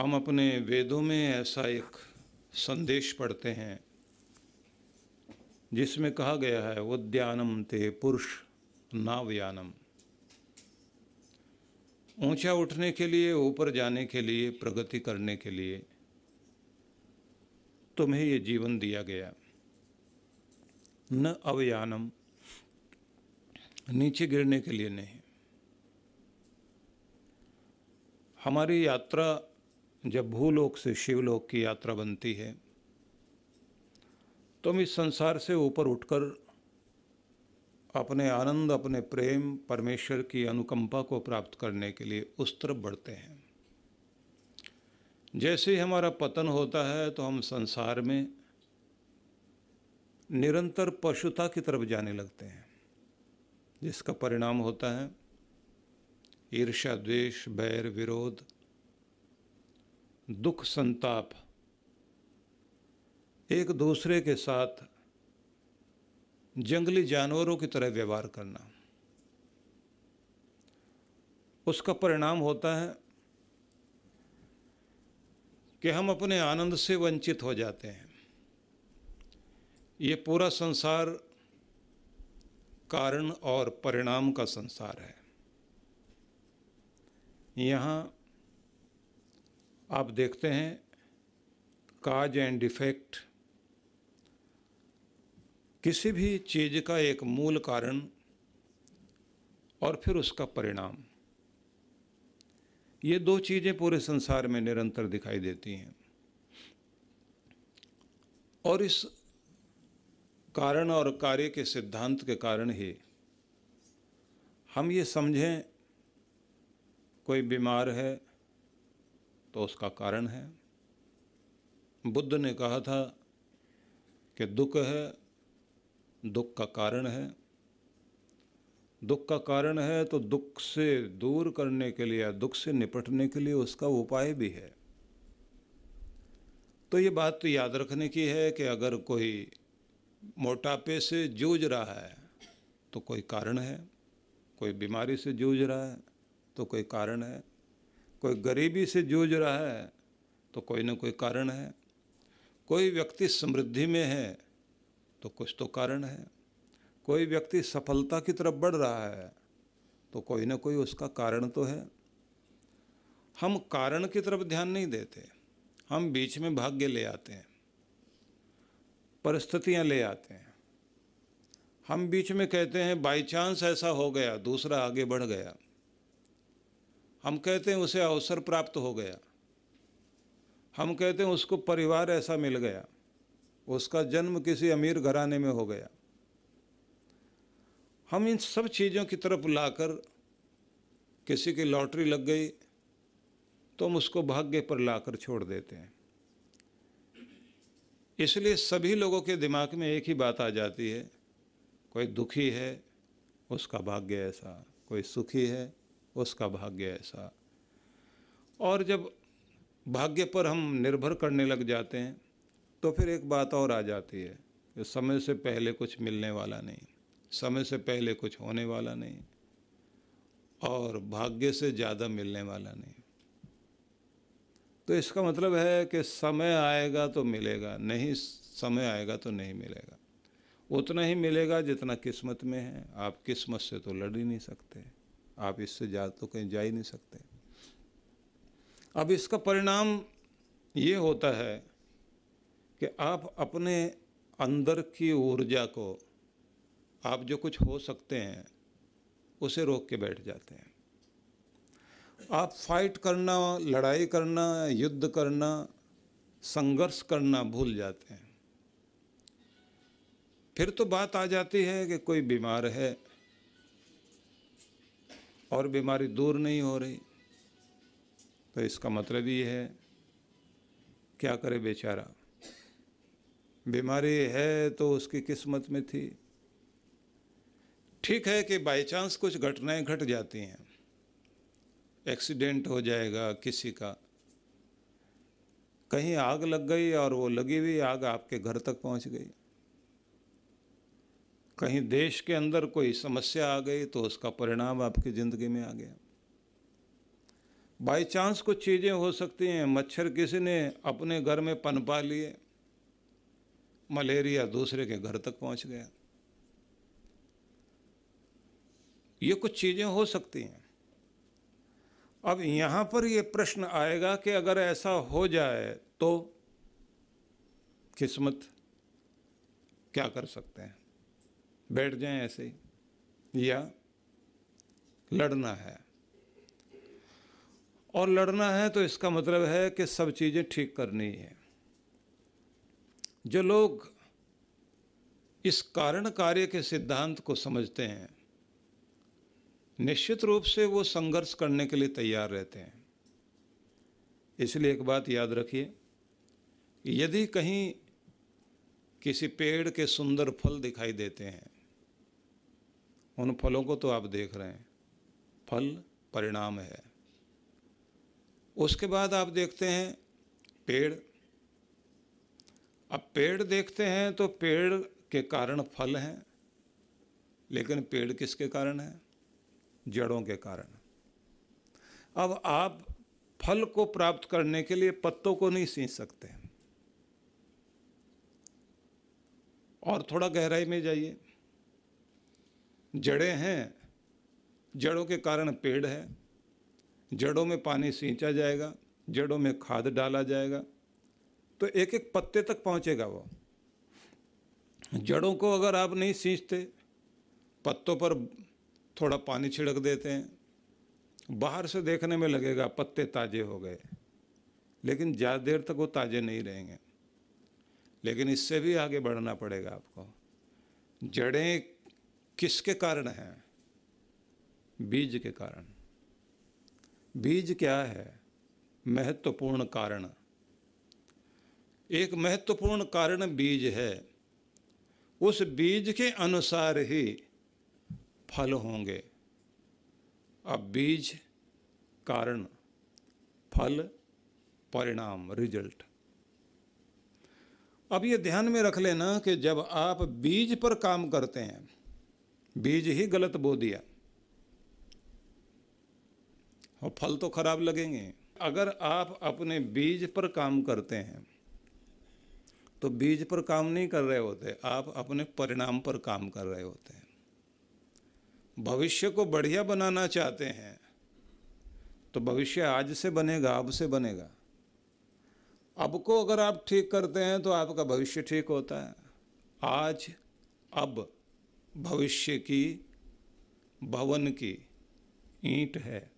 हम अपने वेदों में ऐसा एक संदेश पढ़ते हैं, जिसमें कहा गया है उद्यानम ते पुरुष नावयानम ऊँचा उठने के लिए, ऊपर जाने के लिए, प्रगति करने के लिए तुम्हें ये जीवन दिया गया। न अवयानम, नीचे गिरने के लिए नहीं। हमारी यात्रा जब भूलोक से शिवलोक की यात्रा बनती है तो हम इस संसार से ऊपर उठकर अपने आनंद, अपने प्रेम, परमेश्वर की अनुकंपा को प्राप्त करने के लिए उस तरफ़ बढ़ते हैं। जैसे ही हमारा पतन होता है तो हम संसार में निरंतर पशुता की तरफ़ जाने लगते हैं, जिसका परिणाम होता है ईर्ष्या, द्वेष बैर विरोध दुख संताप। एक दूसरे के साथ जंगली जानवरों की तरह व्यवहार करना। उसका परिणाम होता है कि हम अपने आनंद से वंचित हो जाते हैं। ये पूरा संसार कारण और परिणाम का संसार है। यहाँ आप देखते हैं काज एंड डिफेक्ट किसी भी चीज़ का एक मूल कारण और फिर उसका परिणाम। ये दो चीज़ें पूरे संसार में निरंतर दिखाई देती हैं। और इस कारण और कार्य के सिद्धांत के कारण ही हम ये समझें, कोई बीमार है तो उसका कारण है। बुद्ध ने कहा था कि दुख है, दुख का कारण है। दुख का कारण है तो दुख से दूर करने के लिए दुख से निपटने के लिए उसका उपाय भी है। तो ये बात तो याद रखने की है कि अगर कोई मोटापे से जूझ रहा है तो कोई कारण है, कोई बीमारी से जूझ रहा है तो कोई कारण है। कोई गरीबी से जूझ रहा है तो कोई ना कोई कारण है। कोई व्यक्ति समृद्धि में है तो कुछ तो कारण है। कोई व्यक्ति सफलता की तरफ़ बढ़ रहा है तो कोई ना कोई उसका कारण तो है। हम कारण की तरफ़ ध्यान नहीं देते, हम बीच में भाग्य ले आते हैं, परिस्थितियाँ ले आते हैं। हम बीच में कहते हैं बाई चांस ऐसा हो गया, दूसरा आगे बढ़ गया। हम कहते हैं उसे अवसर प्राप्त हो गया। हम कहते हैं उसको परिवार ऐसा मिल गया। उसका जन्म किसी अमीर घराने में हो गया। हम इन सब चीज़ों की तरफ़ लाकर किसी की लॉटरी लग गई तो हम उसको भाग्य पर लाकर छोड़ देते हैं। इसलिए सभी लोगों के दिमाग में एक ही बात आ जाती है, कोई दुखी है, उसका भाग्य ऐसा, कोई सुखी है उसका भाग्य ऐसा। और जब भाग्य पर हम निर्भर करने लग जाते हैं तो फिर एक बात और आ जाती है कि समय से पहले कुछ मिलने वाला नहीं, समय से पहले कुछ होने वाला नहीं, और भाग्य से ज़्यादा मिलने वाला नहीं। तो इसका मतलब है कि समय आएगा तो मिलेगा, नहीं समय आएगा तो नहीं मिलेगा। उतना ही मिलेगा जितना किस्मत में है। आप किस्मत से तो लड़ ही नहीं सकते। आप इससे जा तो कहीं जा ही नहीं सकते। अब इसका परिणाम ये होता है कि आप अपने अंदर की ऊर्जा को, आप जो कुछ हो सकते हैं, उसे रोक के बैठ जाते हैं। आप फाइट करना, लड़ाई करना, युद्ध करना, संघर्ष करना भूल जाते हैं। फिर तो बात आ जाती है कि कोई बीमार है और बीमारी दूर नहीं हो रही। तो इसका मतलब ये है, क्या करे बेचारा? बीमारी है तो उसकी किस्मत में थी। ठीक है कि बाई चांस कुछ घटनाएँ घट जाती हैं। एक्सीडेंट हो जाएगा किसी का। कहीं आग लग गई और वो लगी हुई आग आपके घर तक पहुँच गई। कहीं देश के अंदर कोई समस्या आ गई तो उसका परिणाम आपकी ज़िंदगी में आ गया। बाई चांस कुछ चीज़ें हो सकती हैं। मच्छर किसी ने अपने घर में पनपा लिए। मलेरिया दूसरे के घर तक पहुँच गया। ये कुछ चीज़ें हो सकती हैं। अब यहाँ पर ये प्रश्न आएगा कि अगर ऐसा हो जाए तो किस्मत क्या कर सकते हैं? बैठ जाएँ ऐसे या लड़ना है। और लड़ना है तो इसका मतलब है कि सब चीज़ें ठीक करनी है। जो लोग इस कारण कार्य के सिद्धांत को समझते हैं, निश्चित रूप से वो संघर्ष करने के लिए तैयार रहते हैं। इसलिए एक बात याद रखिए, यदि कहीं किसी पेड़ के सुंदर फल दिखाई देते हैं उन फलों को तो आप देख रहे हैं। फल परिणाम है। उसके बाद आप देखते हैं पेड़। अब पेड़ देखते हैं तो पेड़ के कारण फल हैं, लेकिन पेड़ किसके कारण है? जड़ों के कारण। अब आप फल को प्राप्त करने के लिए पत्तों को नहीं सींच सकते। और थोड़ा गहराई में जाइए। जड़ें हैं, जड़ों के कारण पेड़ है, जड़ों में पानी सींचा जाएगा, जड़ों में खाद डाला जाएगा तो एक एक पत्ते तक पहुंचेगा वो। जड़ों को अगर आप नहीं सींचते, पत्तों पर थोड़ा पानी छिड़क देते हैं, बाहर से देखने में लगेगा पत्ते ताज़े हो गए, लेकिन ज़्यादा देर तक वो ताज़े नहीं रहेंगे। लेकिन इससे भी आगे बढ़ना पड़ेगा आपको। जड़ें किसके कारण है? बीज के कारण। बीज क्या है? महत्वपूर्ण कारण। एक महत्वपूर्ण कारण बीज है। उस बीज के अनुसार ही फल होंगे। अब बीज, कारण, फल, परिणाम, रिज़ल्ट। अब ये ध्यान में रख लेना कि जब आप बीज पर काम करते हैं बीज ही गलत बो दिया और फल तो खराब लगेंगे। अगर आप अपने बीज पर काम करते हैं तो बीज पर काम नहीं कर रहे होते, आप अपने परिणाम पर काम कर रहे होते हैं। भविष्य को बढ़िया बनाना चाहते हैं तो भविष्य आज से बनेगा, अब से बनेगा। अब को अगर आप ठीक करते हैं तो आपका भविष्य ठीक होता है। आज, अब। भविष्य की, भवन की ईंट है।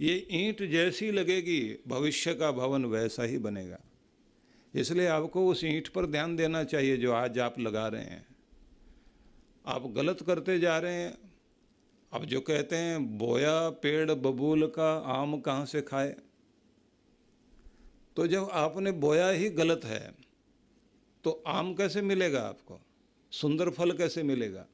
ये ईंट जैसी लगेगी, भविष्य का भवन वैसा ही बनेगा। इसलिए आपको उस ईंट पर ध्यान देना चाहिए जो आज आप लगा रहे हैं। आप गलत करते जा रहे हैं। अब जो कहते हैं, बोया पेड़ बबूल का आम कहाँ से खाए? तो जब आपने बोया ही गलत है तो आम कैसे मिलेगा आपको? सुंदर फल कैसे मिलेगा?